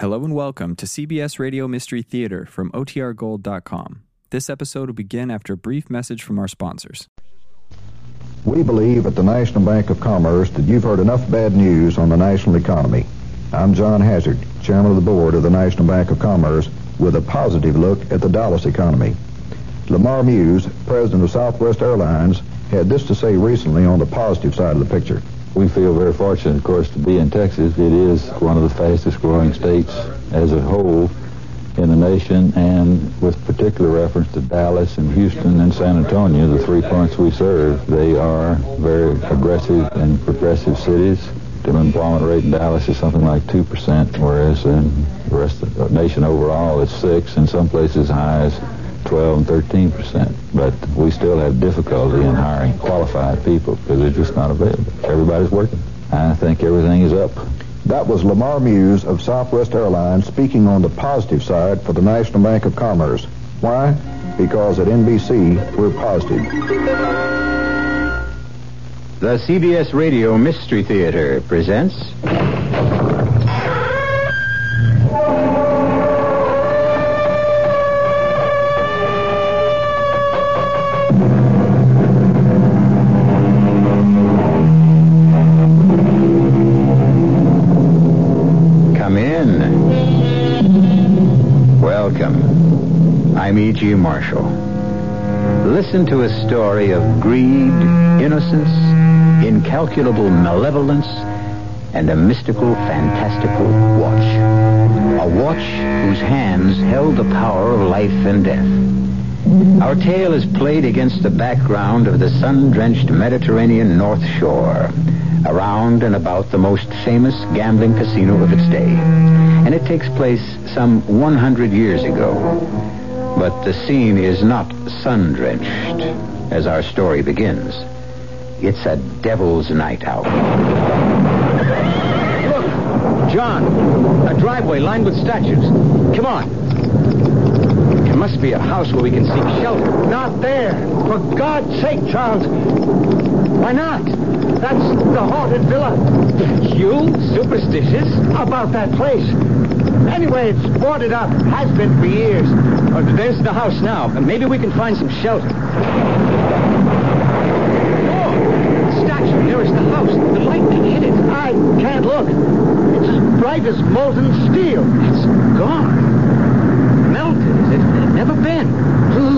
Hello and welcome to CBS Radio Mystery Theater from OTRGold.com. This episode will begin after a brief message from our sponsors. We believe at the National Bank of Commerce that you've heard enough bad news on the national economy. I'm John Hazard, Chairman of the Board of the National Bank of Commerce, with a positive look at the Dallas economy. Lamar Muse, President of Southwest Airlines, had this to say recently on the positive side of the picture. We feel very fortunate, of course, to be in Texas. It is one of the fastest growing states as a whole in the nation, and with particular reference to Dallas and Houston and San Antonio, the three points we serve, they are very aggressive and progressive cities. The unemployment rate in Dallas is something like 2%, whereas in the rest of the nation overall it's 6 in some places high as 12 and 13 percent. But we still have difficulty in hiring qualified people because they're just not available. Everybody's working. I think everything is up. That was Lamar Muse of Southwest Airlines speaking on the positive side for the National Bank of Commerce. Why? Because at NBC, we're positive. The CBS Radio Mystery Theater presents. Welcome. Marshall. Listen to a story of greed, innocence, incalculable malevolence, and a mystical, fantastical watch. A watch whose hands held the power of life and death. Our tale is played against the background of the sun-drenched Mediterranean North Shore, around and about the most famous gambling casino of its day. And it takes place some 100 years ago. But the scene is not sun-drenched as our story begins. It's a devil's night out. Look, John, a driveway lined with statues. Come on. There must be a house where we can seek shelter. Not there. For God's sake, Charles. Why not? That's the haunted villa. You, superstitious? About that place. Anyway, it's boarded up. Has been for years. Oh, there's the house now. Maybe we can find some shelter. Oh, statue. There is the house. The lightning hit it. I can't look. It's as bright as molten steel. It's gone. Melted as if it had never been.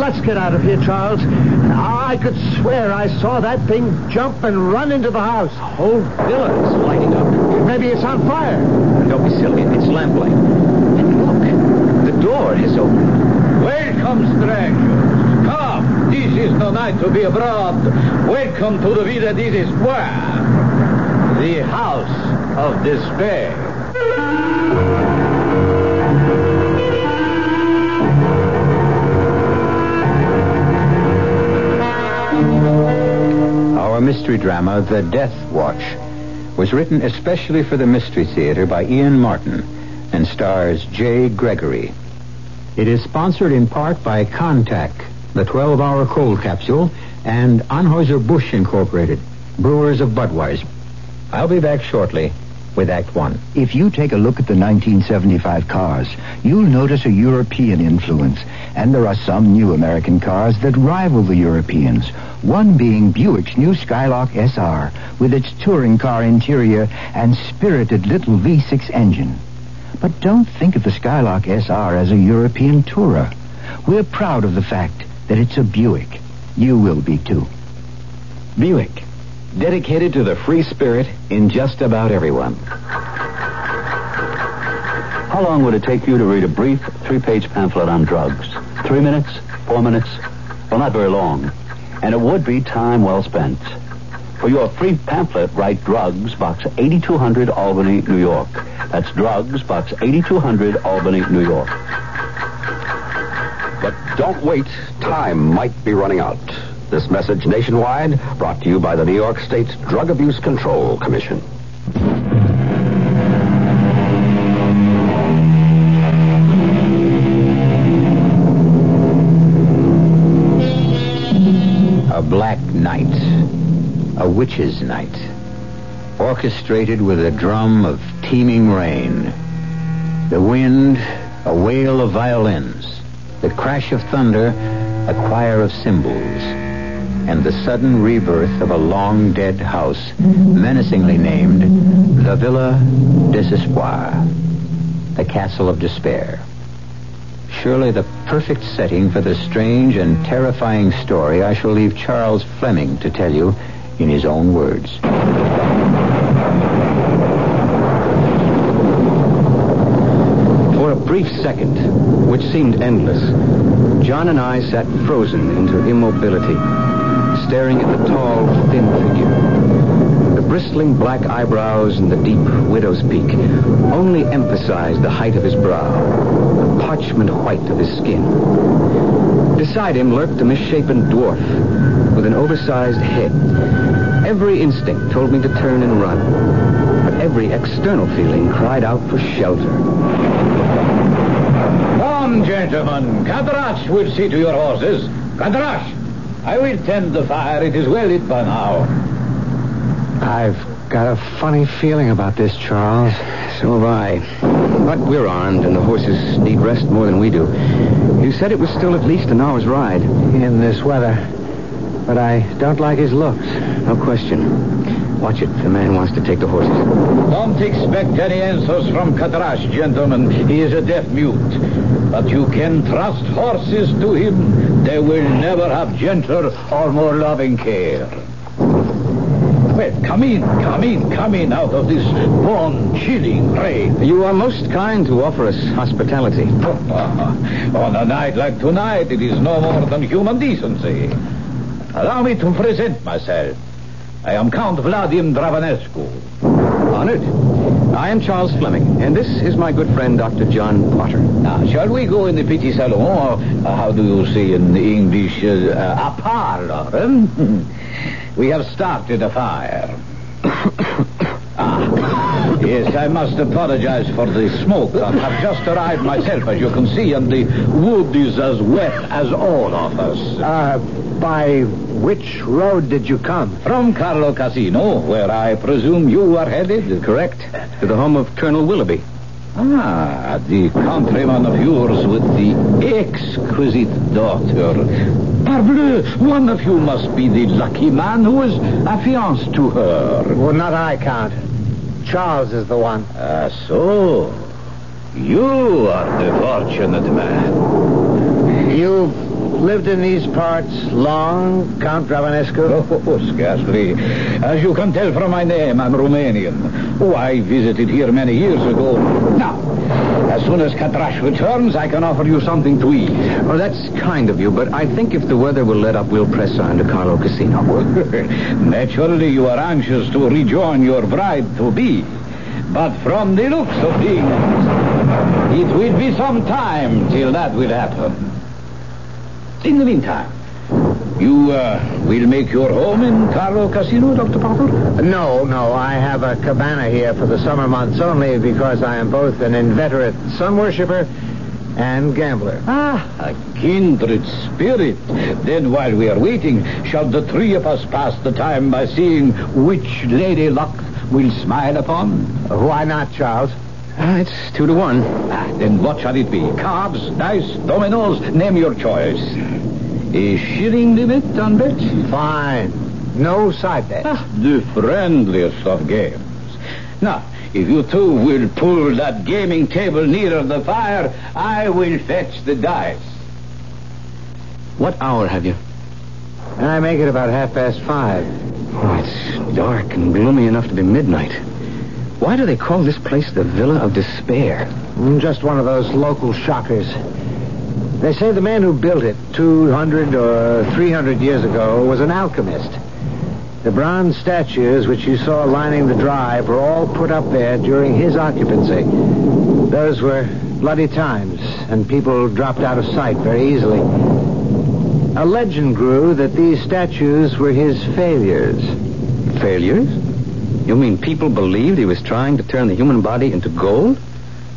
Let's get out of here, Charles. I could swear I saw that thing jump and run into the house. The whole villa is lighting up. Maybe it's on fire. Don't be silly. It's lamplight. And look, the door has opened. Welcome, strangers. Come, this is no night to be abroad. Welcome to the Vida di Despair, the house of despair. Mystery drama, The Death Watch, was written especially for the Mystery Theater by Ian Martin and stars Jay Gregory. It is sponsored in part by Contac, the 12-hour cold capsule, and Anheuser-Busch Incorporated, brewers of Budweiser. I'll be back shortly with Act One. If you take a look at the 1975 cars, you'll notice a European influence. And there are some new American cars that rival the Europeans. One being Buick's new Skylark SR with its touring car interior and spirited little V6 engine. But don't think of the Skylark SR as a European tourer. We're proud of the fact that it's a Buick. You will be too. Buick, dedicated to the free spirit in just about everyone. How long would it take you to read a brief three-page pamphlet on drugs? Three minutes? Four minutes? Well, not very long. And it would be time well spent. For your free pamphlet, write Drugs, Box 8200, Albany, New York. That's Drugs, Box 8200, Albany, New York. But don't wait. Time might be running out. This message nationwide brought to you by the New York State Drug Abuse Control Commission. A witch's night. Orchestrated with a drum of teeming rain. The wind, a wail of violins. The crash of thunder, a choir of cymbals. And the sudden rebirth of a long dead house, menacingly named the Villa Desespoir, the Castle of Despair. Surely the perfect setting for the strange and terrifying story I shall leave Charles Fleming to tell you in his own words. For a brief second, which seemed endless, John and I sat frozen into immobility, staring at the tall, thin figure. The bristling black eyebrows and the deep widow's peak only emphasized the height of his brow, the parchment white of his skin. Beside him lurked a misshapen dwarf with an oversized head. Every instinct told me to turn and run, but every external feeling cried out for shelter. Come, gentlemen. Kadrash will see to your horses. Kadrash, I will tend the fire. It is well lit by now. I've got a funny feeling about this, Charles. So have I. But we're armed, and the horses need rest more than we do. You said it was still at least an hour's ride. In this weather. But I don't like his looks. No question. Watch it. The man wants to take the horses. Don't expect any answers from Kadrash, gentlemen. He is a deaf mute. But you can trust horses to him. They will never have gentler or more loving care. Well, come in, come in, come in out of this bone-chilling rain. You are most kind to offer us hospitality. On a night like tonight, it is no more than human decency. Allow me to present myself. I am Count Vladim Dravanescu. Honored. I am Charles Fleming, and this is my good friend, Dr. John Potter. Now, shall we go in the petit salon, or uh, how do you say in English, uh, uh, a parlor? hmm? we have started a fire. ah, yes, I must apologize for the smoke. I have just arrived myself, as you can see, and the wood is as wet as all of us. Uh, by which road did you come? From Carlo Casino, where I presume you are headed, correct? To the home of Colonel Willoughby. Ah, the countryman of yours with the exquisite daughter. Parbleu, one of you must be the lucky man who is affianced to her. Well, not I, Count. Charles is the one. Ah, so. You are the fortunate man. You've lived in these parts long, Count Dravanescu? Oh, oh, oh, scarcely. As you can tell from my name, I'm Romanian. Oh, I visited here many years ago. Now, as soon as Kadrash returns, I can offer you something to eat. Well, that's kind of you, but I think if the weather will let up, we'll press on to Carlo Casino. Naturally, you are anxious to rejoin your bride-to-be. But from the looks of things, it will be some time till that will happen. In the meantime, you uh, will make your home in Carlo Casino, Dr. Potter? No, no. I have a cabana here for the summer months only because I am both an inveterate sun worshiper and gambler. Ah, a kindred spirit. Then while we are waiting, shall the three of us pass the time by seeing which lady luck will smile upon? Why not, Charles? Uh, it's two to one. Ah, then what shall it be? Cards, dice, dominoes? Name your choice. A shilling limit on bets? Fine. No side bets. Ah, the friendliest of games. Now, if you two will pull that gaming table nearer the fire, I will fetch the dice. What hour have you? I make it about half past five. Oh, it's dark and gloomy enough to be midnight. Why do they call this place the Villa of Despair? Mm, Just one of those local shockers. They say the man who built it 200 or 300 years ago was an alchemist. The bronze statues which you saw lining the drive were all put up there during his occupancy. Those were bloody times, and people dropped out of sight very easily. A legend grew that these statues were his failures. Failures? You mean people believed he was trying to turn the human body into gold?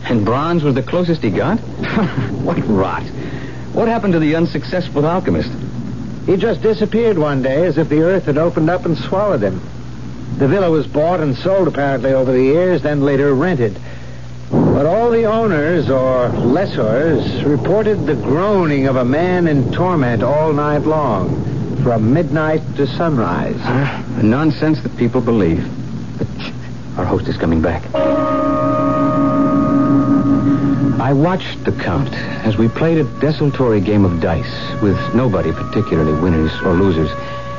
And bronze was the closest he got? what rot. What happened to the unsuccessful alchemist? He just disappeared one day as if the earth had opened up and swallowed him. The villa was bought and sold apparently over the years, then later rented. But all the owners or lessors reported the groaning of a man in torment all night long, from midnight to sunrise. Uh, the nonsense that people believe. Our host is coming back. I watched the Count as we played a desultory game of dice with nobody particularly winners or losers.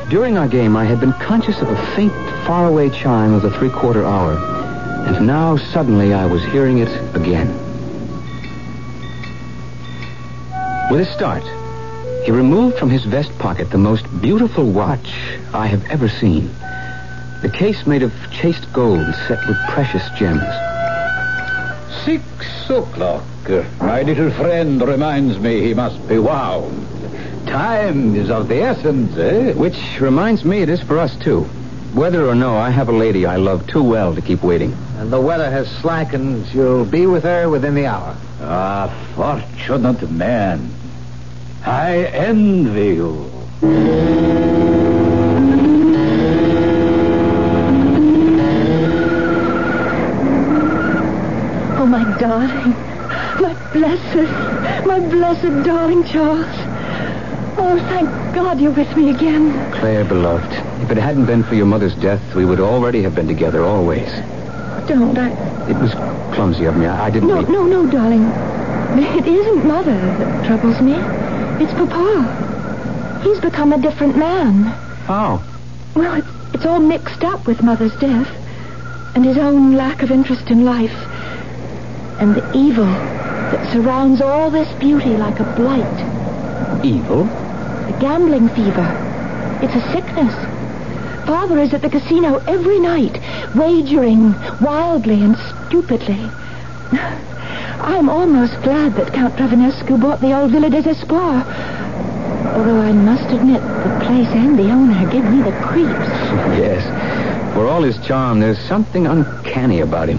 During our game, I had been conscious of a faint, faraway chime of the three-quarter hour. And now, suddenly, I was hearing it again. With a start, he removed from his vest pocket the most beautiful watch I have ever seen. The case made of chased gold set with precious gems. Six o'clock. My little friend reminds me he must be wound. Time is of the essence, eh? Which reminds me it is for us, too. Whether or no, I have a lady I love too well to keep waiting. And the weather has slackened. You'll be with her within the hour. Ah, fortunate man. I envy you. Darling. My blessed, my blessed darling Charles. Oh, thank God you're with me again. Claire, beloved, if it hadn't been for your mother's death, we would already have been together always. Don't I? It was clumsy of me. I, I didn't No, mean... no, no, darling. It isn't Mother that troubles me. It's Papa. He's become a different man. How? Well, it's, it's all mixed up with Mother's death and his own lack of interest in life and the evil that surrounds all this beauty like a blight. Evil? The gambling fever. It's a sickness. Father is at the casino every night, wagering wildly and stupidly. I'm almost glad that Count Dravanescu bought the old Villa Desespoir. Although I must admit, the place and the owner give me the creeps. Yes. For all his charm, there's something uncanny about him.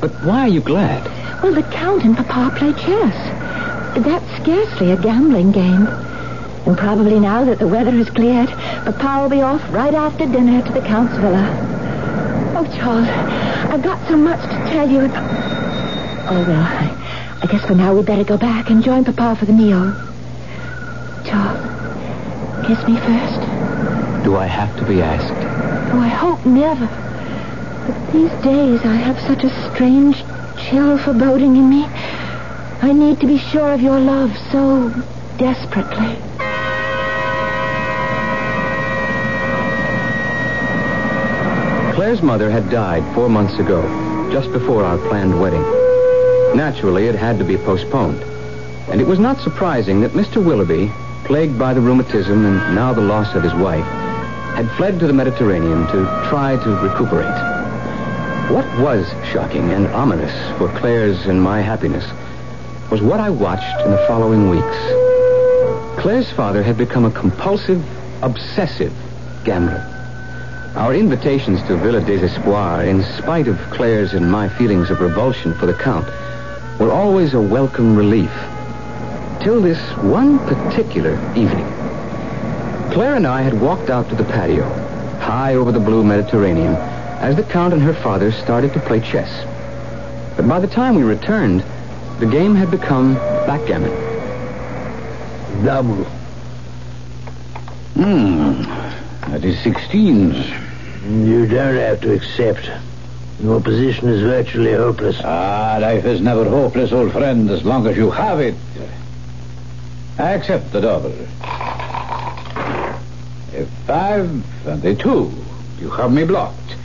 But why are you glad? Well, the Count and Papa play chess. That's scarcely a gambling game. And probably now that the weather has cleared, Papa will be off right after dinner to the Count's villa. Oh, Charles, I've got so much to tell you. Oh, well, I, I guess for now we'd better go back and join Papa for the meal. Charles, kiss me first. Do I have to be asked? Oh, I hope never. But these days I have such a strange, chill foreboding in me. I need to be sure of your love so desperately. Claire's mother had died four months ago, just before our planned wedding. Naturally, it had to be postponed. And it was not surprising that Mr. Willoughby, plagued by the rheumatism and now the loss of his wife, had fled to the Mediterranean to try to recuperate. What was shocking and ominous for Claire's and my happiness was what I watched in the following weeks. Claire's father had become a compulsive, obsessive gambler. Our invitations to Villa Desespoir, in spite of Claire's and my feelings of revulsion for the Count, were always a welcome relief. Till this one particular evening. Claire and I had walked out to the patio, high over the blue Mediterranean, as the Count and her father started to play chess. But by the time we returned, the game had become backgammon. Double. Hmm. That is 16s. You don't have to accept. Your position is virtually hopeless. Ah, life is never hopeless, old friend, as long as you have it. I accept the double. A five and a two. You have me blocked.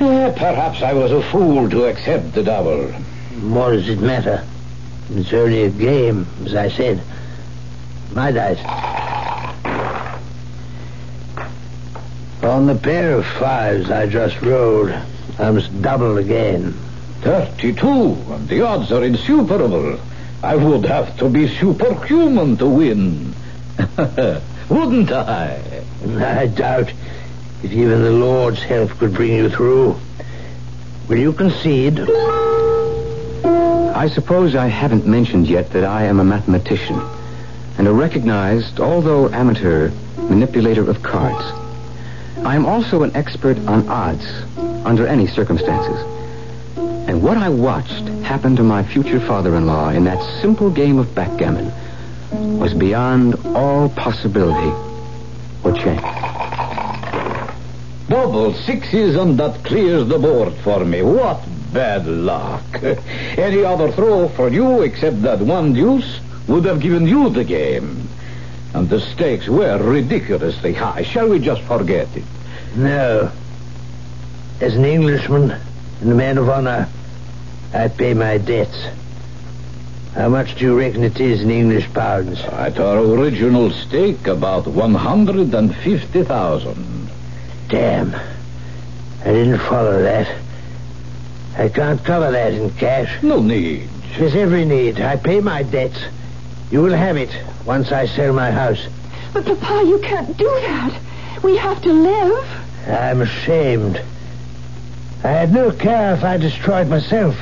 Eh, perhaps I was a fool to accept the double. What does it matter? It's only a game, as I said. My dice. On the pair of fives I just rolled, I must double again. 32, and the odds are insuperable. I would have to be superhuman to win. Wouldn't I? I doubt if even the Lord's help could bring you through. Will you concede? I suppose I haven't mentioned yet that I am a mathematician and a recognized, although amateur, manipulator of cards. I am also an expert on odds under any circumstances. And what I watched happen to my future father-in-law in that simple game of backgammon was beyond all possibility or chance. Double sixes and that clears the board for me. What bad luck. Any other throw for you except that one deuce would have given you the game. And the stakes were ridiculously high. Shall we just forget it? No. As an Englishman and a man of honor, I pay my debts. How much do you reckon it is in English pounds? At our original stake, about 150,000. Damn. I didn't follow that. I can't cover that in cash. No need. There's every need. I pay my debts. You will have it once I sell my house. But, Papa, you can't do that. We have to live. I'm ashamed. I had no care if I destroyed myself.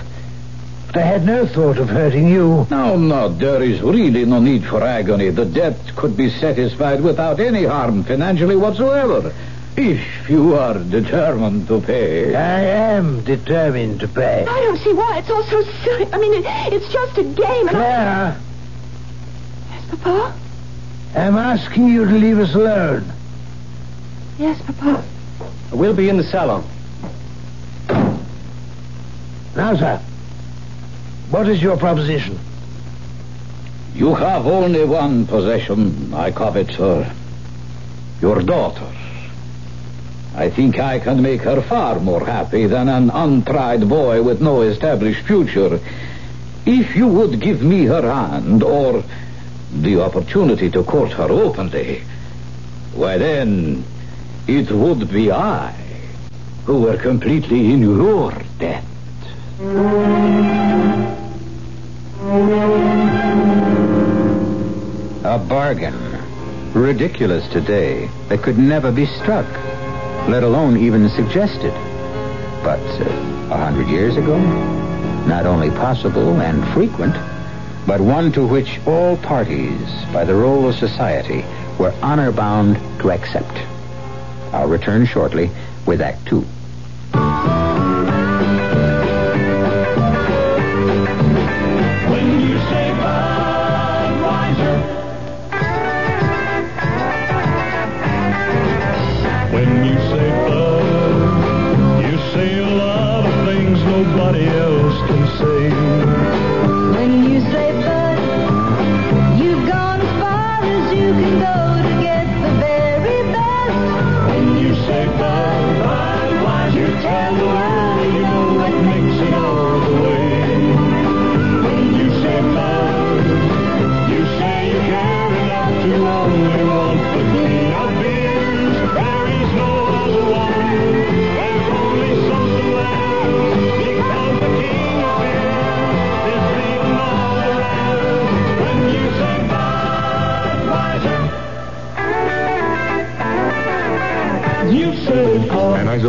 But I had no thought of hurting you. No, no, there is really no need for agony. The debt could be satisfied without any harm financially whatsoever. If you are determined to pay. I am determined to pay. I don't see why. It's all so silly. I mean, it, it's just a game. And Clara, I... Yes, Papa? I'm asking you to leave us alone. Yes, Papa. We'll be in the salon. Now, sir, what is your proposition? You have only one possession I covet, sir. Your daughter. I think I can make her far more happy than an untried boy with no established future. If you would give me her hand, or the opportunity to court her openly, why then, it would be I who were completely in your debt. A bargain. Ridiculous today that could never be struck, let alone even suggested. But uh, a hundred years ago, not only possible and frequent, but one to which all parties, by the role of society, were honor bound to accept. I'll return shortly with Act Two.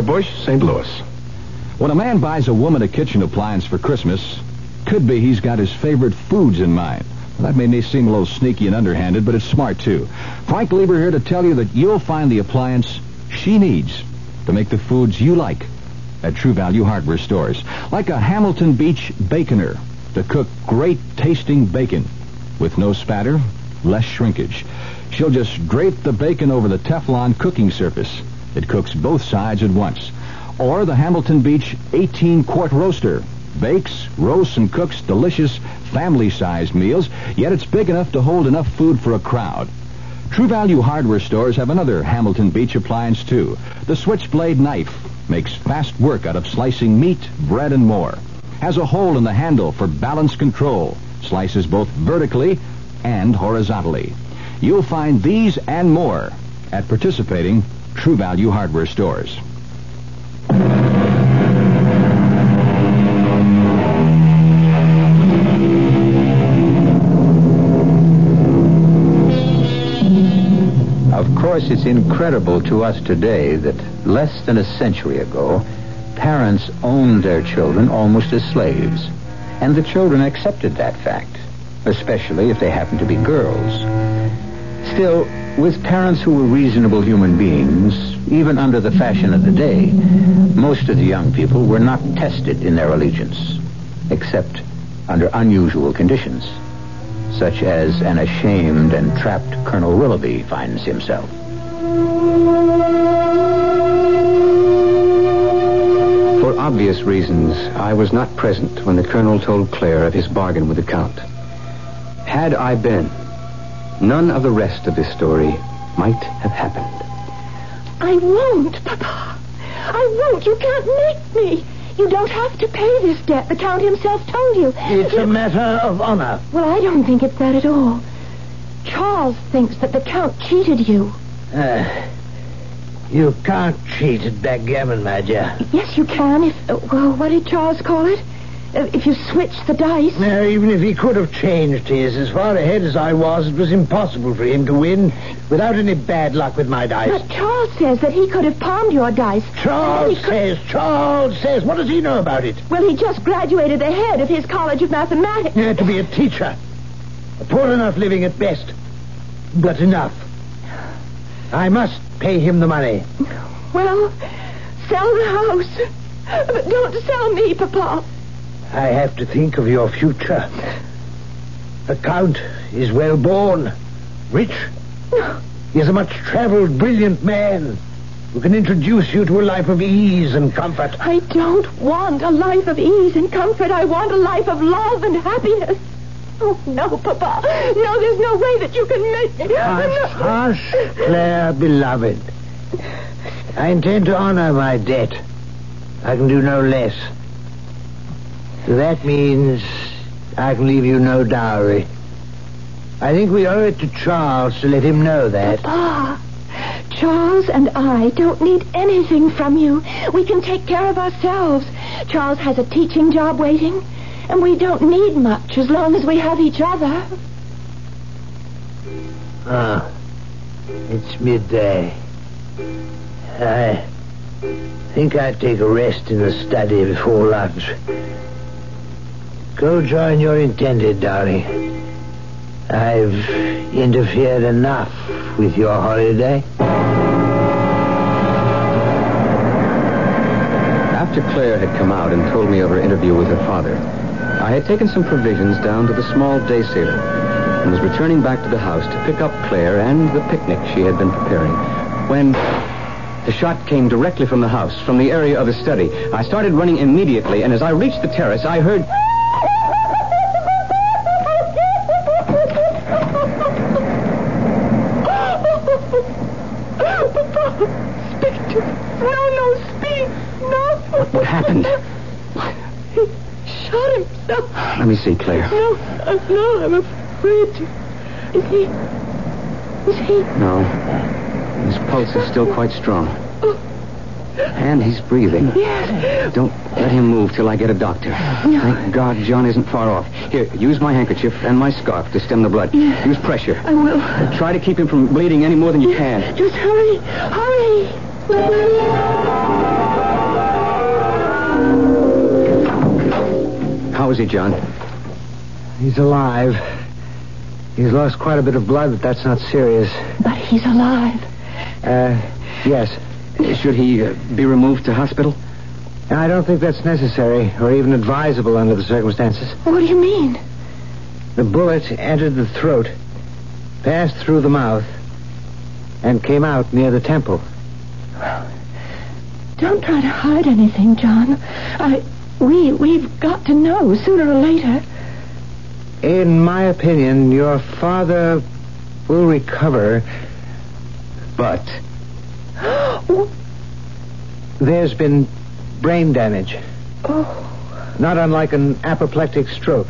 Anheuser-Busch, St. Louis. When a man buys a woman a kitchen appliance for Christmas, could be he's got his favorite foods in mind. That may seem a little sneaky and underhanded, but it's smart too. Frank Lieber here to tell you that you'll find the appliance she needs to make the foods you like at True Value Hardware stores. Like a Hamilton Beach baconer to cook great tasting bacon with no spatter, less shrinkage. She'll just drape the bacon over the Teflon cooking surface. It cooks both sides at once. Or the Hamilton Beach 18 quart roaster. Bakes, roasts, and cooks delicious family-sized meals, yet it's big enough to hold enough food for a crowd. True Value hardware stores have another Hamilton Beach appliance, too. The Switchblade knife makes fast work out of slicing meat, bread, and more. Has a hole in the handle for balance control. Slices both vertically and horizontally. You'll find these and more at participating True Value hardware stores. Of course, it's incredible to us today that less than a century ago, parents owned their children almost as slaves. And the children accepted that fact, especially if they happened to be girls. Still, with parents who were reasonable human beings, even under the fashion of the day, most of the young people were not tested in their allegiance, except under unusual conditions, such as an ashamed and trapped Colonel Willoughby finds himself. For obvious reasons, I was not present when the colonel told Claire of his bargain with the count. Had I been, none of the rest of this story might have happened. I won't, Papa. I won't. You can't make me. You don't have to pay this debt. The Count himself told you. It's a matter of honor. Well, I don't think it's that at all. Charles thinks that the Count cheated you. Uh, you can't cheat at backgammon, my dear. Yes, you can. If uh, well, what did Charles call it? Uh, if you switch the dice. Now, even if he could have changed his, as far ahead as I was, it was impossible for him to win without any bad luck with my dice. But Charles says that he could have palmed your dice. Charles says, Charles says, what does he know about it? Well, he just graduated the head of his College of Mathematics. Yeah, to be a teacher. A poor enough living at best, but enough. I must pay him the money. Well, sell the house. But don't sell me, Papa. I have to think of your future. The Count is well born, rich. He is a much traveled, brilliant man who can introduce you to a life of ease and comfort. I don't want a life of ease and comfort. I want a life of love and happiness. Oh, no, Papa. No, there's no way that you can make me. Hush, hush, Claire, beloved. I intend to honor my debt. I can do no less. That means I can leave you no dowry. I think we owe it to Charles to let him know that. Papa, Charles and I don't need anything from you. We can take care of ourselves. Charles has a teaching job waiting, and we don't need much as long as we have each other. Ah, it's midday. I think I'd take a rest in the study before lunch. Go join your intended, darling. I've interfered enough with your holiday. After Claire had come out and told me of her interview with her father, I had taken some provisions down to the small day sailor and was returning back to the house to pick up Claire and the picnic she had been preparing when the shot came directly from the house, from the area of the study. I started running immediately, and as I reached the terrace, I heard. Speak to me. No, no, speak. No. What, what happened? He himself. Let me see, Claire. No, uh, no, I'm afraid to. Is he. Is he. No. His pulse is still quite strong. And he's breathing. Yes. Don't let him move till I get a doctor. Thank God John isn't far off. Here, use my handkerchief and my scarf to stem the blood. Yes. Use pressure. I will. Try to keep him from bleeding any more than you can. Just hurry. Hurry. How is he, John? He's alive. He's lost quite a bit of blood, but that's not serious. But he's alive. Uh, yes. Should he uh, be removed to hospital? I don't think that's necessary or even advisable under the circumstances. What do you mean? The bullet entered the throat, passed through the mouth, and came out near the temple. Don't try to hide anything, John. I. We. We've got to know sooner or later. In my opinion, your father will recover, but there's been brain damage. Oh. Not unlike an apoplectic stroke.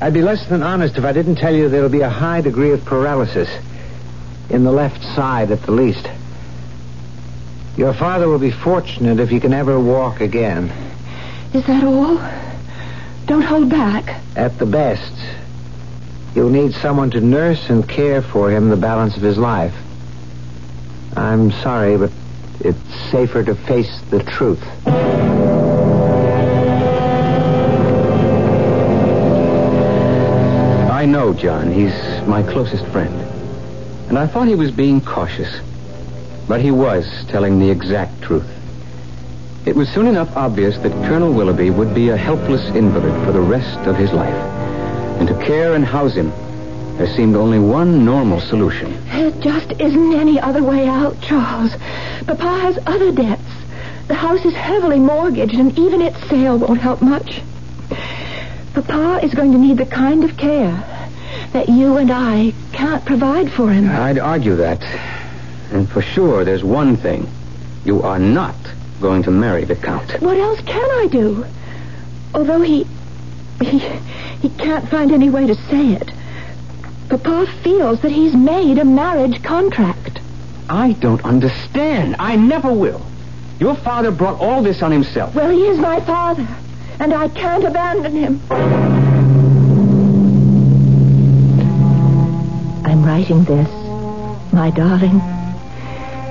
I'd be less than honest if I didn't tell you there'll be a high degree of paralysis in the left side at the least. Your father will be fortunate if he can ever walk again. Is that all? Don't hold back. At the best, you'll need someone to nurse and care for him the balance of his life. I'm sorry, but it's safer to face the truth. I know John. He's my closest friend. And I thought he was being cautious. But he was telling the exact truth. It was soon enough obvious that Colonel Willoughby would be a helpless invalid for the rest of his life. And to care and house him, there seemed only one normal solution. There just isn't any other way out, Charles. Papa has other debts. The house is heavily mortgaged, and even its sale won't help much. Papa is going to need the kind of care that you and I can't provide for him. I'd argue that. And for sure, there's one thing. You are not going to marry the Count. What else can I do? Although he. he. he can't find any way to say it. Papa feels that he's made a marriage contract. I don't understand. I never will. Your father brought all this on himself. Well, he is my father, and I can't abandon him. I'm writing this, my darling,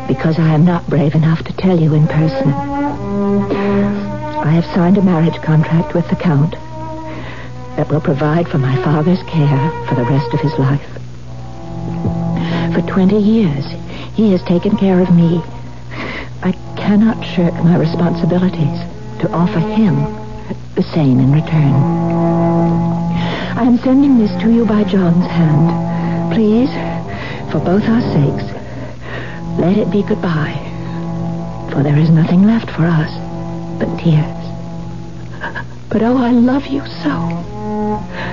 because I am not brave enough to tell you in person. I have signed a marriage contract with the Count that will provide for my father's care for the rest of his life. For 20 years, he has taken care of me. I cannot shirk my responsibilities to offer him the same in return. I am sending this to you by John's hand. Please, for both our sakes, let it be goodbye. For there is nothing left for us but tears. But oh, I love you so.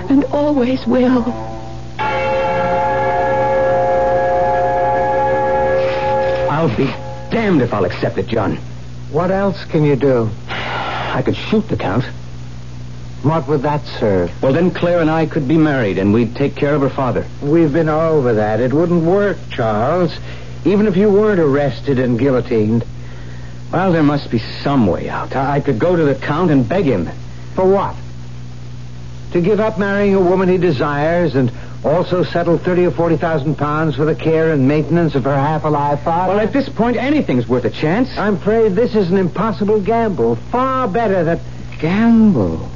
And always will. I'll be damned if I'll accept it, John. What else can you do? I could shoot the Count. What would that serve? Well, then Claire and I could be married, and we'd take care of her father. We've been over that. It wouldn't work, Charles. Even if you weren't arrested and guillotined. Well, there must be some way out. I I could go to the Count and beg him. For what? To give up marrying a woman he desires and also settle thirty or forty thousand pounds for the care and maintenance of her half-alive father? Well, at this point, anything's worth a chance. I'm afraid this is an impossible gamble. Far better that... Gamble.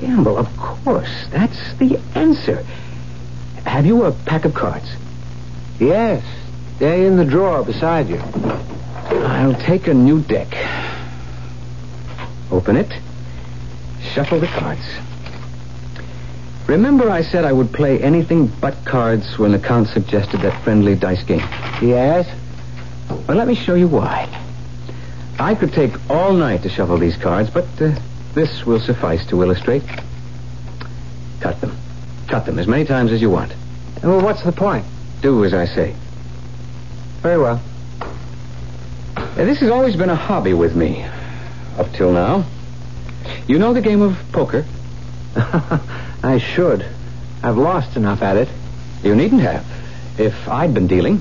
Gamble, of course. That's the answer. Have you a pack of cards? Yes. They're in the drawer beside you. I'll take a new deck. Open it. Shuffle the cards. Remember I said I would play anything but cards when the Count suggested that friendly dice game? Yes? Well, let me show you why. I could take all night to shuffle these cards, but uh, this will suffice to illustrate. Cut them. Cut them as many times as you want. Well, what's the point? Do as I say. Very well. Uh, this has always been a hobby with me. Up till now. You know the game of poker? I should. I've lost enough at it. You needn't have. If I'd been dealing.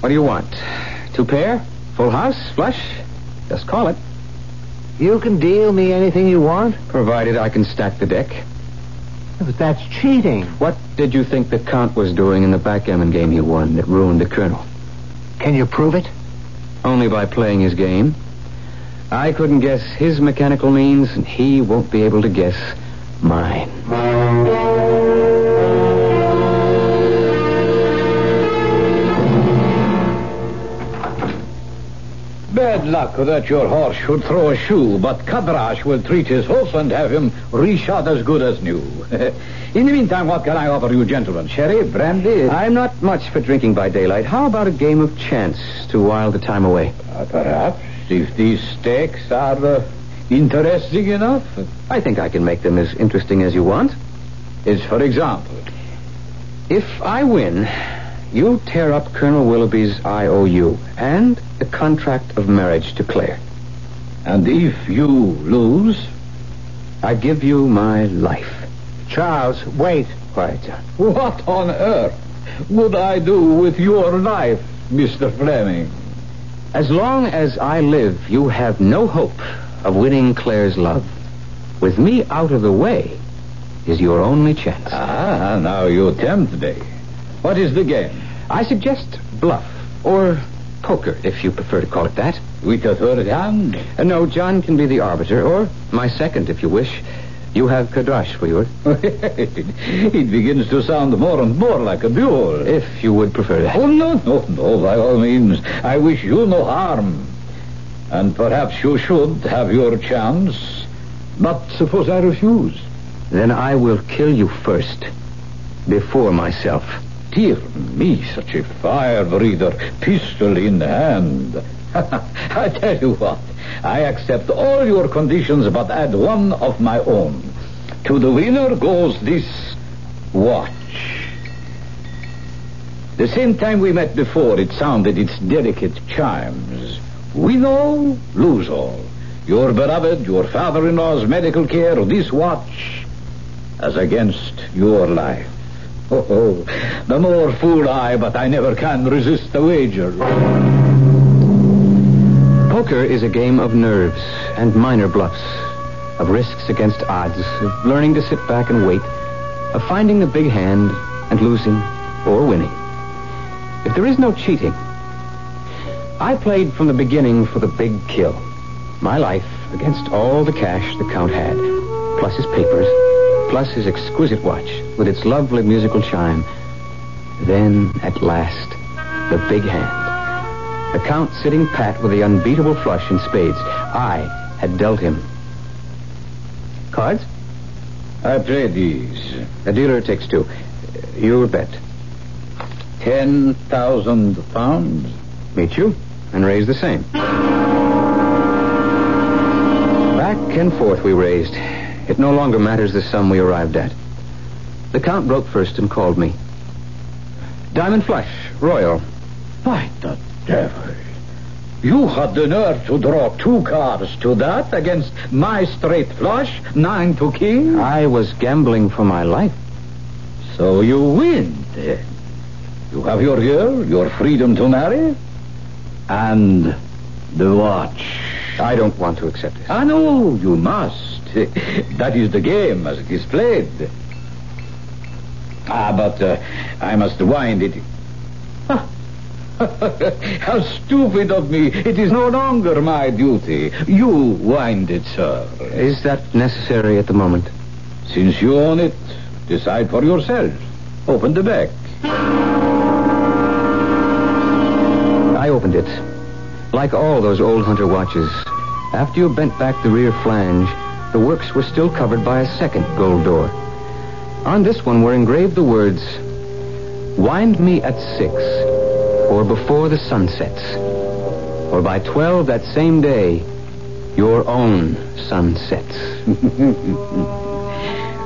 What do you want? Two pair? Full house? Flush? Just call it. You can deal me anything you want. Provided I can stack the deck. But that's cheating. What did you think the Count was doing in the backgammon game he won that ruined the Colonel? Can you prove it? Only by playing his game. I couldn't guess his mechanical means, and he won't be able to guess mine. Bad luck that your horse should throw a shoe, but Kadrash will treat his horse and have him reshod as good as new. In the meantime, what can I offer you, gentlemen? Sherry, brandy? I'm not much for drinking by daylight. How about a game of chance to while the time away? Uh, perhaps, if these stakes are uh, interesting enough. I think I can make them as interesting as you want. As for example? If I win, you tear up Colonel Willoughby's IOU and the contract of marriage to Claire. And if you lose? I give you my life. Charles, wait. Quiet, John. What on earth would I do with your life, Mr. Fleming? As long as I live, you have no hope of winning Claire's love. With me out of the way is your only chance. Ah, now you tempt me. What is the game? I suggest bluff, or poker, if you prefer to call it that. With a third hand? Uh, no, John can be the arbiter, or my second, if you wish. You have Kadrash for yours. it begins to sound more and more like a duel. If you would prefer that. Oh, no, no, no, by all means. I wish you no harm. And perhaps you should have your chance. But suppose I refuse? Then I will kill you first, before myself. Dear me, such a fire breather, pistol in hand. I tell you what, I accept all your conditions, but add one of my own. To the winner goes this watch. The same time we met before, it sounded its delicate chimes. Win all, lose all. Your beloved, your father-in-law's medical care, this watch, as against your life. Oh, oh, the more fool I, but I never can resist the wager. Poker is a game of nerves and minor bluffs, of risks against odds, of learning to sit back and wait, of finding the big hand and losing or winning. If there is no cheating, I played from the beginning for the big kill. My life against all the cash the Count had, plus his papers, plus his exquisite watch with its lovely musical chime. Then, at last, the big hand. The Count sitting pat with the unbeatable flush in spades. I had dealt him. Cards? I play these. The dealer takes two. Your bet. Ten thousand pounds. Meet you and raise the same. Back and forth we raised. It no longer matters the sum we arrived at. The Count broke first and called me. Diamond flush, royal. By the devil. You had the nerve to draw two cards to that against my straight flush, nine to king? I was gambling for my life. So you win, then. You have your girl, your freedom to marry, and the watch. I don't want to accept it. I know you must. that is the game as it is played. Ah, but uh, I must wind it. How stupid of me. It is no longer my duty. You wind it, sir. Is that necessary at the moment? Since you own it, decide for yourself. Open the back. I opened it. Like all those old hunter watches, after you bent back the rear flange, the works were still covered by a second gold door. On this one were engraved the words, Wind me at six, or before the sun sets, or by twelve that same day, your own sun sets.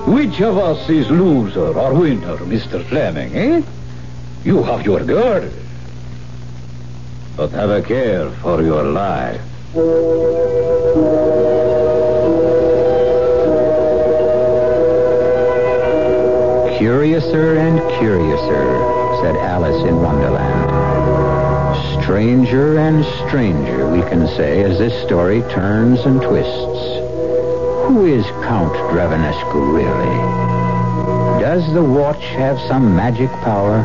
Which of us is loser or winner, Mr. Fleming, eh? You have your girl. But have a care for your life. Curiouser and curiouser, said Alice in Wonderland. Stranger and stranger, we can say, as this story turns and twists. Who is Count Dravanescu really? Does the watch have some magic power?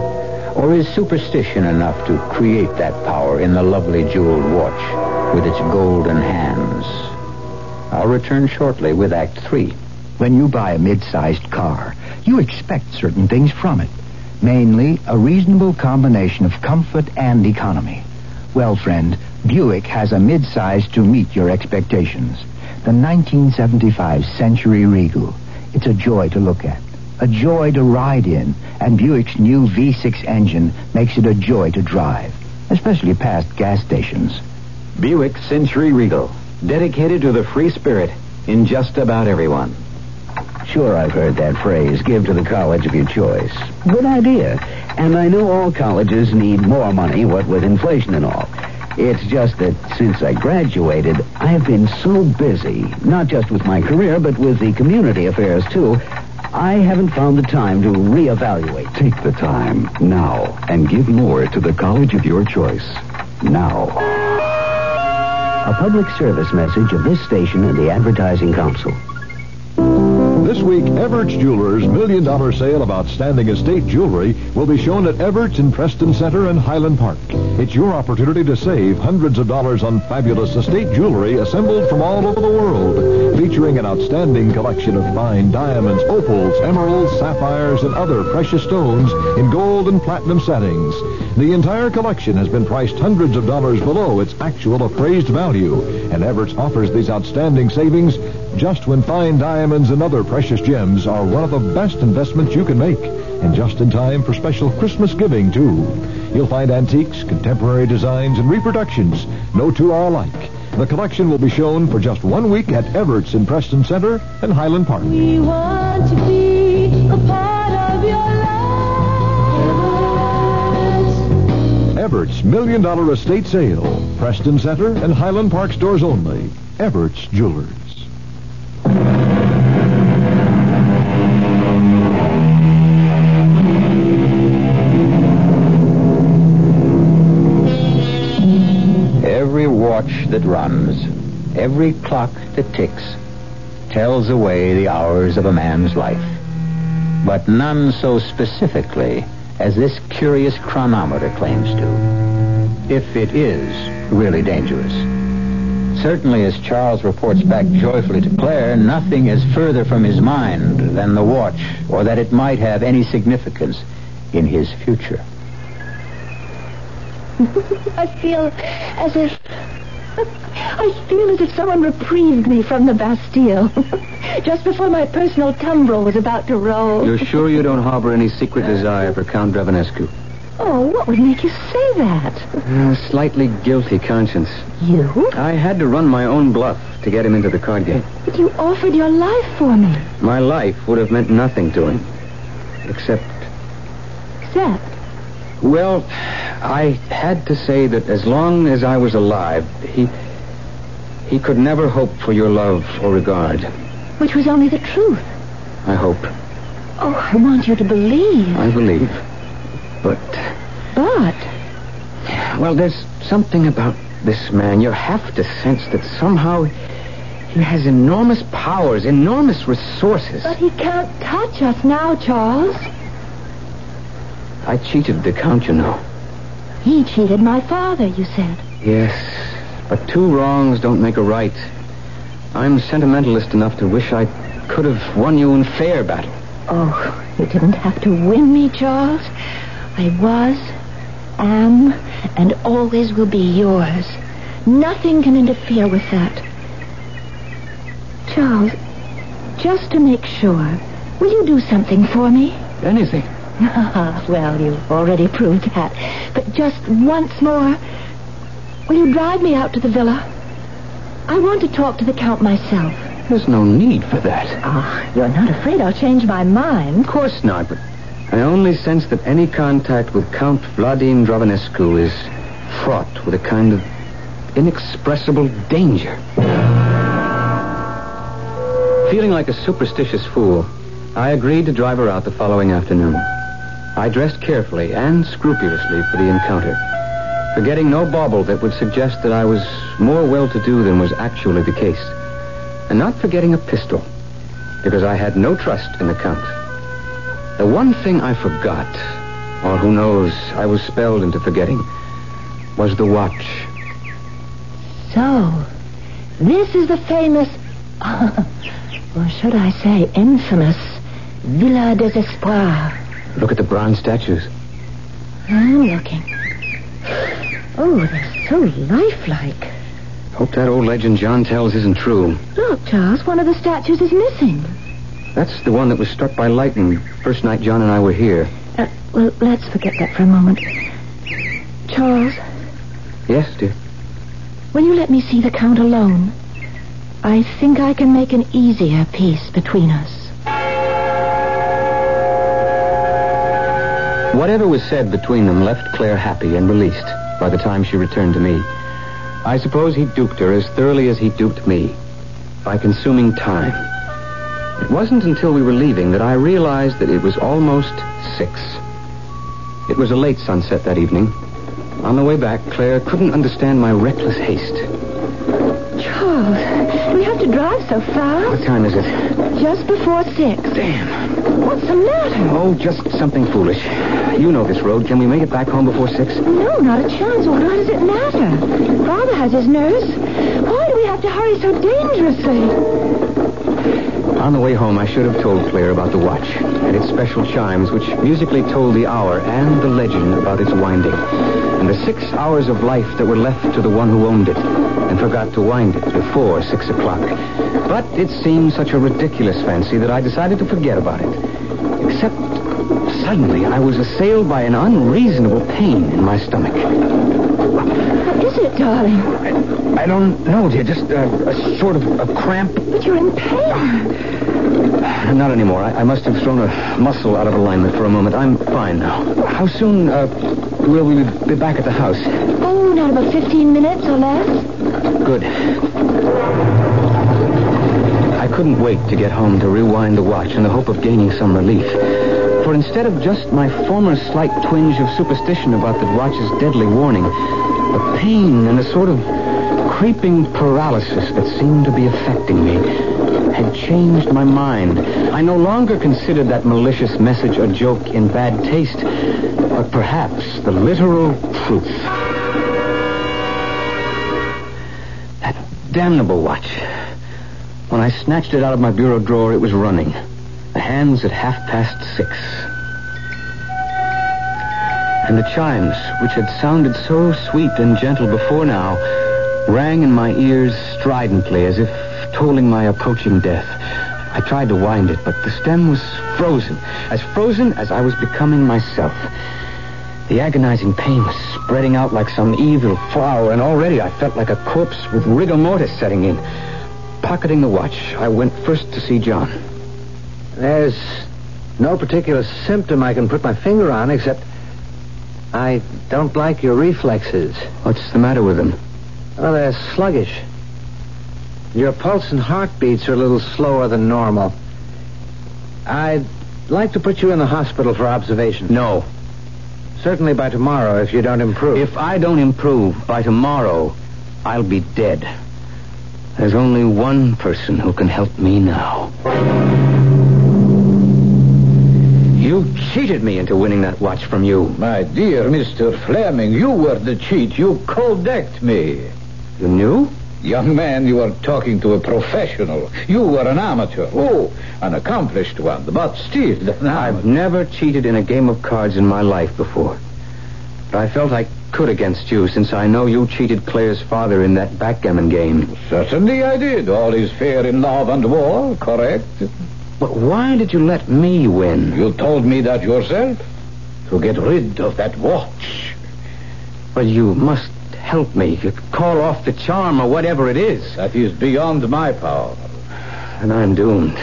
Or is superstition enough to create that power in the lovely jeweled watch with its golden hands? I'll return shortly with Act Three. When you buy a mid-sized car, you expect certain things from it. Mainly, a reasonable combination of comfort and economy. Well, friend, Buick has a mid-size to meet your expectations. The 1975 Century Regal. It's a joy to look at, a joy to ride in, and Buick's new V6 engine makes it a joy to drive, especially past gas stations. Buick Century Regal, dedicated to the free spirit in just about everyone. Sure, I've heard that phrase, give to the college of your choice. Good idea. And I know all colleges need more money, what with inflation and all. It's just that since I graduated, I've been so busy, not just with my career, but with the community affairs, too. I haven't found the time to reevaluate. Take the time now and give more to the college of your choice. Now. A public service message of this station and the Advertising Council. This week, Everett's Jewelers' million dollar sale of outstanding estate jewelry will be shown at Everett's in Preston Center and Highland Park. It's your opportunity to save hundreds of dollars on fabulous estate jewelry assembled from all over the world, featuring an outstanding collection of fine diamonds, opals, emeralds, sapphires, and other precious stones in gold and platinum settings. The entire collection has been priced hundreds of dollars below its actual appraised value, and Everett's offers these outstanding savings just when fine diamonds and other precious gems are one of the best investments you can make, and just in time for special Christmas giving, too. You'll find antiques, contemporary designs, and reproductions. No two are alike. The collection will be shown for just one week at Everett's in Preston Center and Highland Park. We want to be a part of your life. Everett's Million Dollar Estate Sale. Preston Center and Highland Park stores only. Everett's Jewelers. Watch that runs, every clock that ticks, tells away the hours of a man's life. But none so specifically as this curious chronometer claims to. If it is really dangerous. Certainly, as Charles reports back joyfully to Claire, nothing is further from his mind than the watch, or that it might have any significance in his future. I feel as if. I feel as if someone reprieved me from the Bastille. Just before my personal tumbrel was about to roll. You're sure you don't harbor any secret desire for Count Dravanescu? Oh, what would make you say that? A slightly guilty conscience. You? I had to run my own bluff to get him into the card game. But you offered your life for me. My life would have meant nothing to him. Except, Except, well, I had to say that as long as I was alive, he. he could never hope for your love or regard. which was only the truth. I hope. Oh, I want you to believe. I believe. But, But, well, there's something about this man. You have to sense that somehow he has enormous powers, enormous resources. but he can't touch us now, Charles. I cheated the Count, you know. He cheated my father, you said. Yes, but two wrongs don't make a right. I'm sentimentalist enough to wish I could have won you in fair battle. Oh, you didn't have to win me, Charles. I was, am, and always will be yours. Nothing can interfere with that. Charles, just to make sure, will you do something for me? Anything. Well, you've already proved that. But just once more, will you drive me out to the villa? I want to talk to the Count myself. There's no need for that. Ah, you're not afraid I'll change my mind? Of course not, but I only sense that any contact with Count Vladimir Dravanescu is fraught with a kind of inexpressible danger. Feeling like a superstitious fool, I agreed to drive her out the following afternoon. I dressed carefully and scrupulously for the encounter, forgetting no bauble that would suggest that I was more well-to-do than was actually the case, and not forgetting a pistol, because I had no trust in the Count. The one thing I forgot, or who knows, I was spelled into forgetting, was the watch. So, this is the famous, or should I say infamous, Villa Desespoir. Look at the bronze statues. I'm looking. Oh, they're so lifelike. Hope that old legend John tells isn't true. Look, Charles, one of the statues is missing. That's the one that was struck by lightning first night John and I were here. Uh, well, let's forget that for a moment. Charles, Yes, dear. will you let me see the Count alone? I think I can make an easier peace between us. Whatever was said between them left Claire happy and released by the time she returned to me. I suppose he duped her as thoroughly as he duped me by consuming time. It wasn't until we were leaving that I realized that it was almost six. It was a late sunset that evening. On the way back, Claire couldn't understand my reckless haste. Charles, we have to drive so fast? What time is it? Just before six. Damn. What's the matter? Oh, just something foolish. You know this road. Can we make it back home before six? No, not a chance. Why does it matter? Father has his nurse. Why do we have to hurry so dangerously? On the way home, I should have told Claire about the watch and its special chimes, which musically told the hour and the legend about its winding, and the six hours of life that were left to the one who owned it and forgot to wind it before six o'clock. But it seemed such a ridiculous fancy that I decided to forget about it. Except suddenly I was assailed by an unreasonable pain in my stomach. What is it, darling? I don't know, dear. Just uh, a sort of a cramp. But you're in pain. Not anymore. I, I must have thrown a muscle out of alignment for a moment. I'm fine now. How soon uh, will we be back at the house? Oh, not about 15 minutes or less. Good. Couldn't wait to get home to rewind the watch in the hope of gaining some relief. For instead of just my former slight twinge of superstition about the watch's deadly warning, a pain and a sort of creeping paralysis that seemed to be affecting me had changed my mind. I no longer considered that malicious message a joke in bad taste, but perhaps the literal truth. That damnable watch. When I snatched it out of my bureau drawer, it was running. The hands at half past six. And the chimes, which had sounded so sweet and gentle before now, rang in my ears stridently as if tolling my approaching death. I tried to wind it, but the stem was frozen, as frozen as I was becoming myself. The agonizing pain was spreading out like some evil flower, and already I felt like a corpse with rigor mortis setting in. Pocketing the watch, I went first to see John. There's no particular symptom I can put my finger on except I don't like your reflexes. What's the matter with them? Oh, they're sluggish. Your pulse and heartbeats are a little slower than normal. I'd like to put you in the hospital for observation. No. Certainly by tomorrow if you don't improve. If I don't improve by tomorrow, I'll be dead. There's only one person who can help me now. You cheated me into winning that watch from you. My dear Mr. Fleming, you were the cheat. You cold-decked me. You knew? Young man, you are talking to a professional. You were an amateur. Oh, an accomplished one, but still I've never cheated in a game of cards in my life before. But I felt I could against you since I know you cheated Claire's father in that backgammon game. Certainly I did. All is fair in love and war, correct? But why did you let me win? You told me that yourself. To get rid of that watch. But you must help me. You call off the charm or whatever it is. That is beyond my power. And I'm doomed.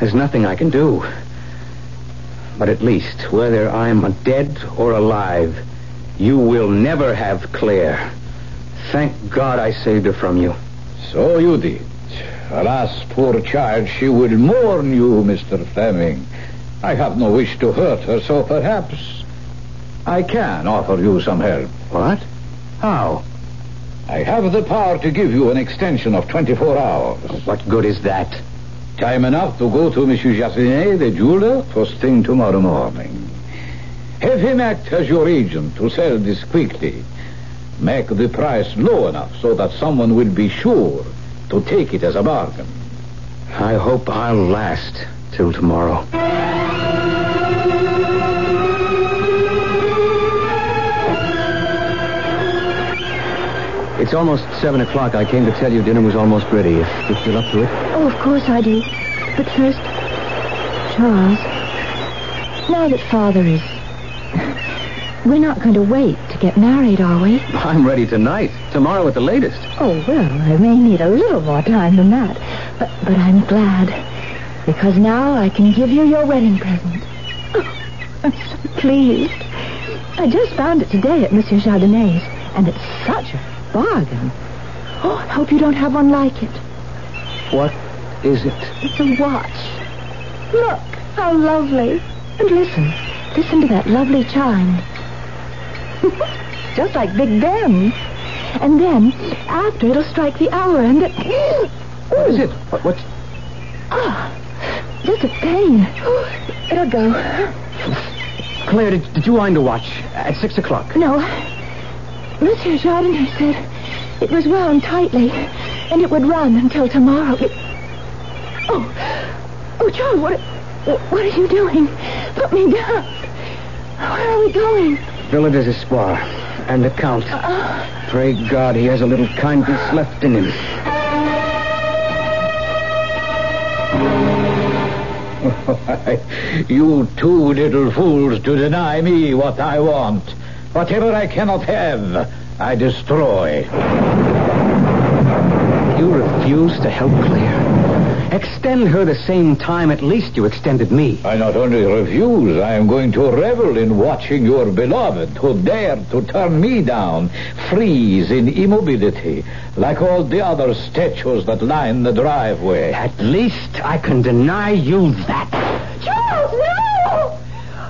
There's nothing I can do. But at least, whether I'm dead or alive, you will never have Claire. Thank God I saved her from you. So you did. Alas, poor child, she will mourn you, Mr. Fleming. I have no wish to hurt her, so perhaps I can offer you some help. What? How? I have the power to give you an extension of 24 hours. What good is that? Time enough to go to Monsieur Jassinet, the jeweler, first thing tomorrow morning. Have him act as your agent to sell this quickly. Make the price low enough so that someone will be sure to take it as a bargain. I hope I'll last till tomorrow. It's almost seven o'clock. I came to tell you dinner was almost ready. If you're up to it. Oh, of course I do. But first, Charles, now that Father is. We're not going to wait to get married, are we? I'm ready tonight. Tomorrow at the latest. Oh, well, I may need a little more time than that. But, but I'm glad. Because now I can give you your wedding present. Oh, I'm so pleased. I just found it today at Monsieur Jardinet's, and it's such a bargain. Oh, I hope you don't have one like it. What is it? It's a watch. Look, how lovely. And listen, listen to that lovely chime. Just like Big Ben. And then, after it'll strike the hour and... It... What is it? What, what's... Ah, just a pain. It'll go. Claire, did, did you wind a watch at six o'clock? No. Monsieur Jardinier said it was wound tightly, and it would run until tomorrow. It... Oh, oh, John, what, what are you doing? Put me down. Where are we going? Villa Desespoir and the Count. Uh-uh. Pray God he has a little kindness left in him. you two little fools to deny me what I want. Whatever I cannot have, I destroy. You refuse to help Claire. Extend her the same time at least you extended me. I not only refuse, I am going to revel in watching your beloved who dare to turn me down, freeze in immobility, like all the other statues that line the driveway. At least I can deny you that. Charles, no!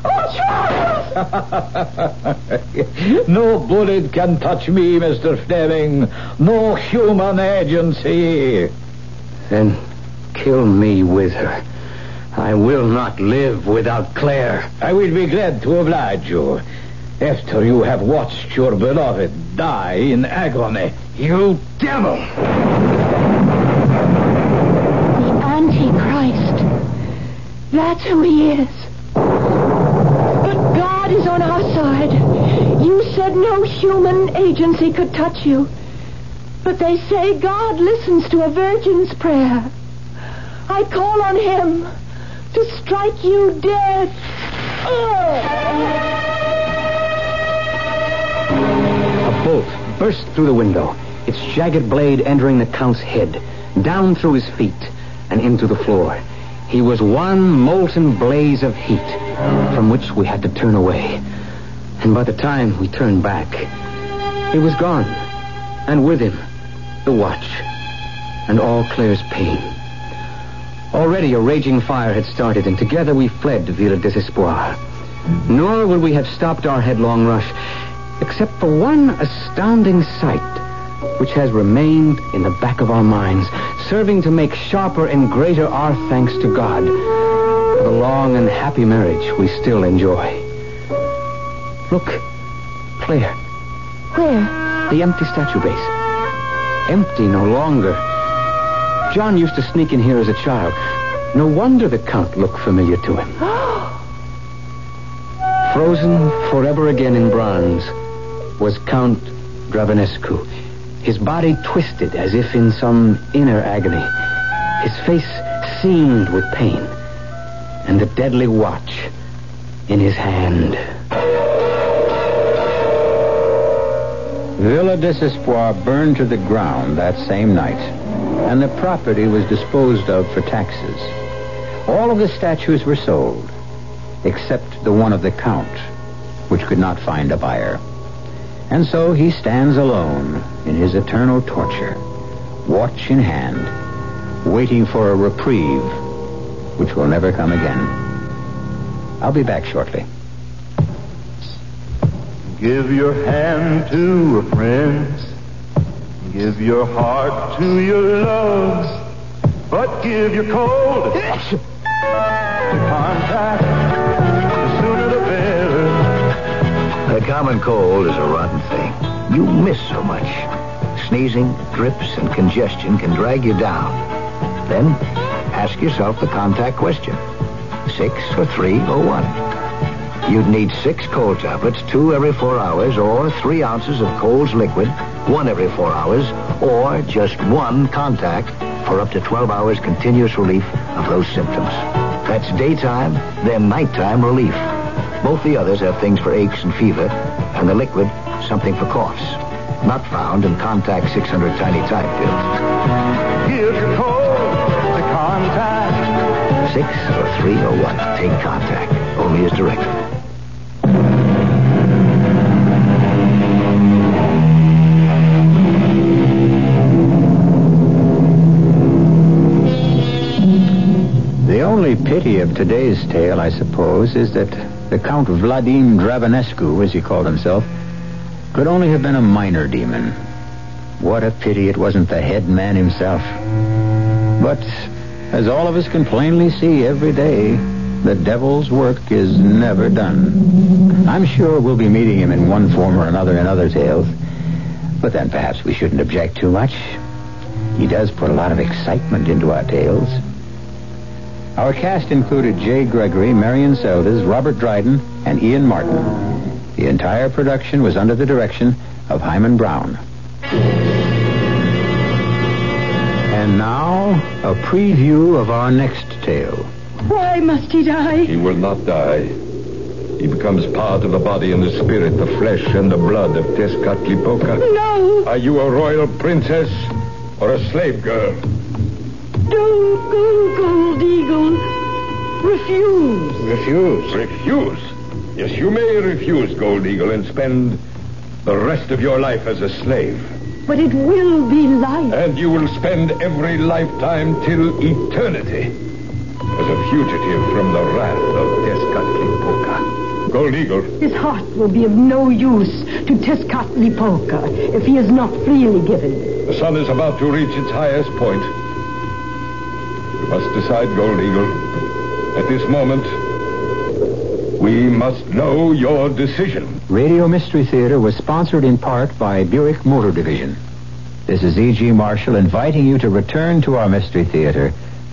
Oh, Charles! no bullet can touch me, Mr. Fleming. No human agency. Then kill me with her. I will not live without Claire. I will be glad to oblige you. After you have watched your beloved die in agony. You devil! The Antichrist. That's who he is. But God is on our side. You said no human agency could touch you. But they say God listens to a virgin's prayer. I call on him to strike you dead. A bolt burst through the window, its jagged blade entering the Count's head, down through his feet, and into the floor. He was one molten blaze of heat from which we had to turn away. And by the time we turned back, he was gone. And with him, the watch and all Claire's pain. Already a raging fire had started, and together we fled to Villa Desespoir. Nor would we have stopped our headlong rush, except for one astounding sight, which has remained in the back of our minds, serving to make sharper and greater our thanks to God for the long and happy marriage we still enjoy. Look, Claire, Where? the empty statue base. Empty no longer. John used to sneak in here as a child. No wonder the Count looked familiar to him. Frozen forever again in bronze was Count Dravanescu. His body twisted as if in some inner agony. His face seamed with pain. And the deadly watch in his hand. Villa Desespoir burned to the ground that same night, and the property was disposed of for taxes. All of the statues were sold, except the one of the Count, which could not find a buyer. And so he stands alone in his eternal torture, watch in hand, waiting for a reprieve, which will never come again. I'll be back shortly. Give your hand to a friend. Give your heart to your loves. But give your cold to Contac. The sooner the better. A common cold is a rotten thing. You miss so much. Sneezing, drips, and congestion can drag you down. Then ask yourself the Contac question. Six or three or one? You'd need six cold tablets, two every four hours, or three ounces of Cold's liquid, one every four hours, or just one Contac for up to 12 hours continuous relief of those symptoms. That's daytime, then nighttime relief. Both the others have things for aches and fever, and the liquid, something for coughs. Not found in Contac 600 Tiny Type pills. Give your cold to Contac. Six or three or one. Take Contac. Only as directed. The only pity of today's tale, I suppose, is that the Count Vladim Dravanescu, as he called himself, could only have been a minor demon. What a pity it wasn't the head man himself. But as all of us can plainly see every day, the devil's work is never done. I'm sure we'll be meeting him in one form or another in other tales. But then perhaps we shouldn't object too much. He does put a lot of excitement into our tales. Our cast included Jay Gregory, Marian Seldes, Robert Dryden, and Ian Martin. The entire production was under the direction of Himan Brown. And now, a preview of our next tale. Why must he die? He will not die. He becomes part of the body and the spirit, the flesh and the blood of Tezcatlipoca. No! Are you a royal princess or a slave girl? Don't go, Gold Eagle. Refuse. Refuse? Refuse? Yes, you may refuse, Gold Eagle, and spend the rest of your life as a slave. But it will be life. And you will spend every lifetime till eternity as a fugitive from the wrath of Tezcatlipoca. Gold Eagle, His heart will be of no use to Tezcatlipoca if he is not freely given. the sun is about to reach its highest point. You must decide, Gold Eagle. At this moment, we must know your decision. Radio Mystery Theater was sponsored in part by Buick Motor Division. This is E.G. Marshall inviting you to return to our Mystery Theater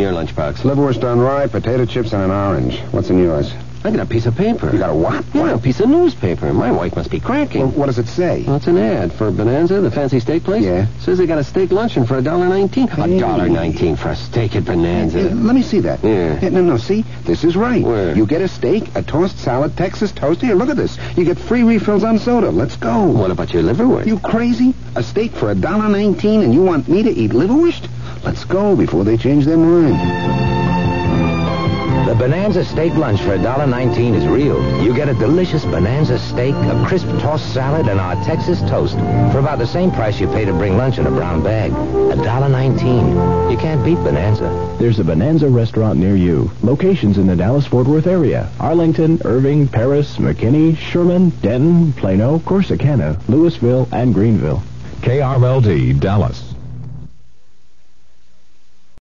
Your lunchbox? Liverwurst on rye, potato chips, and an orange. What's in yours? I got a piece of paper. You got a what? Yeah, a piece of newspaper. My wife must be cracking. Well, what does it say? Well, it's an ad for Bonanza, the fancy steak place. Yeah. Says they got a steak luncheon for a dollar nineteen. A dollar nineteen for a steak at Bonanza. Uh, let me see that. Yeah. no, no, see? This is right. Where? You get a steak, a tossed salad, Texas toast. Here, look at this. You get free refills on soda. Let's go. What about your liverwurst? You crazy? A steak for a dollar nineteen, and you want me to eat liverwurst? Let's go before they change their mind. Bonanza steak lunch for $1.19 is real. You get a delicious Bonanza steak, a crisp tossed salad, and our Texas toast for about the same price you pay to bring lunch in a brown bag. $1.19. You can't beat Bonanza. There's a Bonanza restaurant near you. Locations in the Dallas-Fort Worth area. Arlington, Irving, Paris, McKinney, Sherman, Denton, Plano, Corsicana, Lewisville, and Greenville. KRLD Dallas.